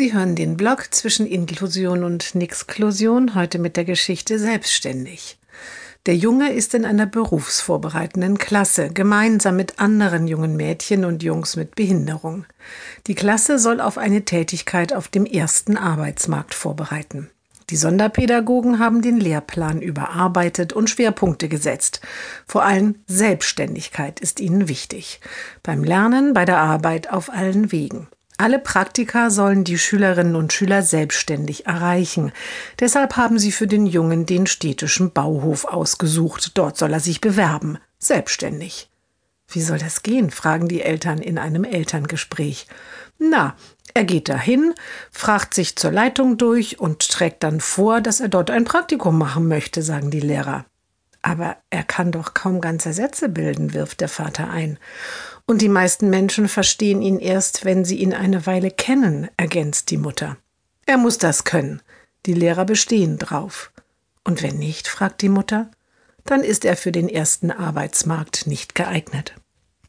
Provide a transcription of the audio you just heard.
Sie hören den Blog zwischen Inklusion und Nixklusion heute mit der Geschichte Selbstständig. Der Junge ist in einer berufsvorbereitenden Klasse, gemeinsam mit anderen jungen Mädchen und Jungs mit Behinderung. Die Klasse soll auf eine Tätigkeit auf dem ersten Arbeitsmarkt vorbereiten. Die Sonderpädagogen haben den Lehrplan überarbeitet und Schwerpunkte gesetzt. Vor allem Selbstständigkeit ist ihnen wichtig. Beim Lernen, bei der Arbeit auf allen Wegen. Alle Praktika sollen die Schülerinnen und Schüler selbstständig erreichen. Deshalb haben sie für den Jungen den städtischen Bauhof ausgesucht. Dort soll er sich bewerben. Selbstständig. Wie soll das gehen? fragen die Eltern in einem Elterngespräch. Na, er geht dahin, fragt sich zur Leitung durch und trägt dann vor, dass er dort ein Praktikum machen möchte, sagen die Lehrer. Aber er kann doch kaum ganze Sätze bilden, wirft der Vater ein. Und die meisten Menschen verstehen ihn erst, wenn sie ihn eine Weile kennen, ergänzt die Mutter. Er muss das können. Die Lehrer bestehen drauf. Und wenn nicht, fragt die Mutter, dann ist er für den ersten Arbeitsmarkt nicht geeignet.